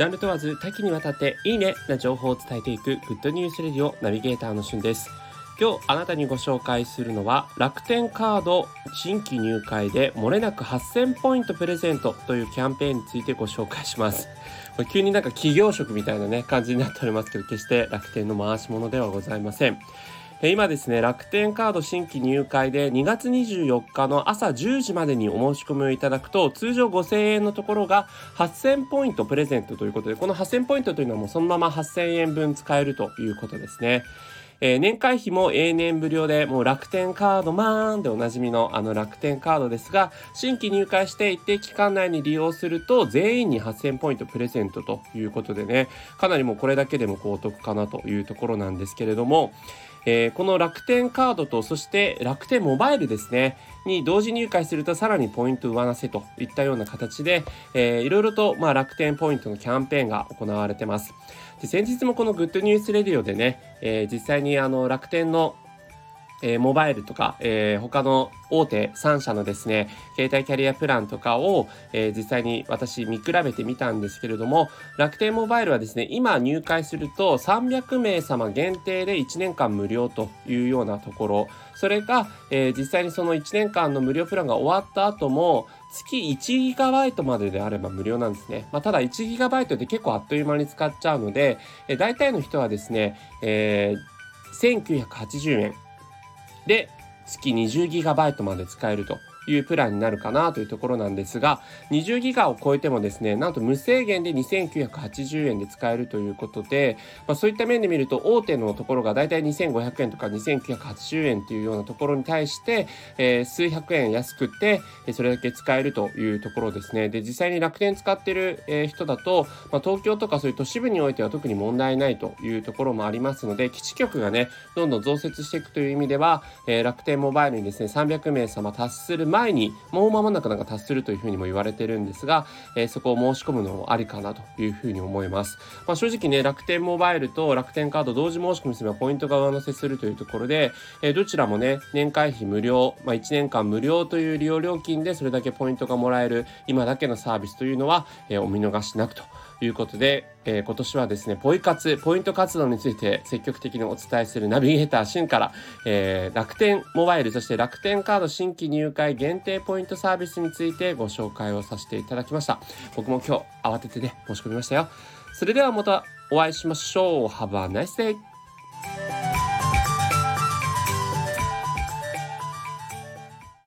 ジャンル問わず多岐にわたっていいねな情報を伝えていくグッドニュースレディオナビゲーターのしゅんです。今日あなたにご紹介するのは楽天カード新規入会で漏れなく8000ポイントプレゼントというキャンペーンについてご紹介します。急になんか企業職みたいなね感じになっておりますけど決して楽天の回し物ではございません。今ですね、楽天カード新規入会で2月24日の朝10時までにお申し込みをいただくと、通常5000円のところが8000ポイントプレゼントということで、この8000ポイントというのはもうそのまま8000円分使えるということですね。えー、年会費も永年無料で、もう楽天カードマーンでおなじみのあの楽天カードですが、新規入会して一定期間内に利用すると、全員に8000ポイントプレゼントということでね、かなりもうこれだけでも高得かなというところなんですけれども、えー、この楽天カードとそして楽天モバイルですねに同時入会するとさらにポイント上乗せといったような形で、えー、いろいろと、まあ、楽天ポイントのキャンペーンが行われてます。で先日もこのグッドニュースレディオでね、えー、実際にあの楽天のえー、モバイルとか、えー、他の大手3社のですね、携帯キャリアプランとかを、えー、実際に私見比べてみたんですけれども、楽天モバイルはですね、今入会すると300名様限定で1年間無料というようなところ、それが、え実際にその1年間の無料プランが終わった後も、月 1GB までであれば無料なんですね。まあ、ただ 1GB で結構あっという間に使っちゃうので、え大体の人はですね、えー、1980円で月 20GB まで使えると。いうプランになるかなというところなんですが、20ギガを超えてもですね、なんと無制限で2980円で使えるということで、まあ、そういった面で見ると大手のところがだいたい2500円とか2980円というようなところに対して、えー、数百円安くて、それだけ使えるというところですね。で、実際に楽天使ってる、え人だと、まあ、東京とかそういう都市部においては特に問題ないというところもありますので、基地局がね、どんどん増設していくという意味では、えー、楽天モバイルにですね、300名様達する前にもう間もなくなんか達するというふうにも言われてるんですが、えー、そこを申し込むのもありかなというふうに思います。まあ、正直ね、楽天モバイルと楽天カード同時申し込みすればポイントが上乗せするというところで、えー、どちらもね、年会費無料、まあ、1年間無料という利用料金でそれだけポイントがもらえる今だけのサービスというのは、えー、お見逃しなくということで、えー、今年はですね、ポイ活、ポイント活動について積極的にお伝えするナビゲーターシュンから、えー、楽天モバイル、そして楽天カード新規入会限定ポイントサービスについてご紹介をさせていただきました。僕も今日慌ててね、申し込みましたよ。それではまたお会いしましょう。Have a nice day!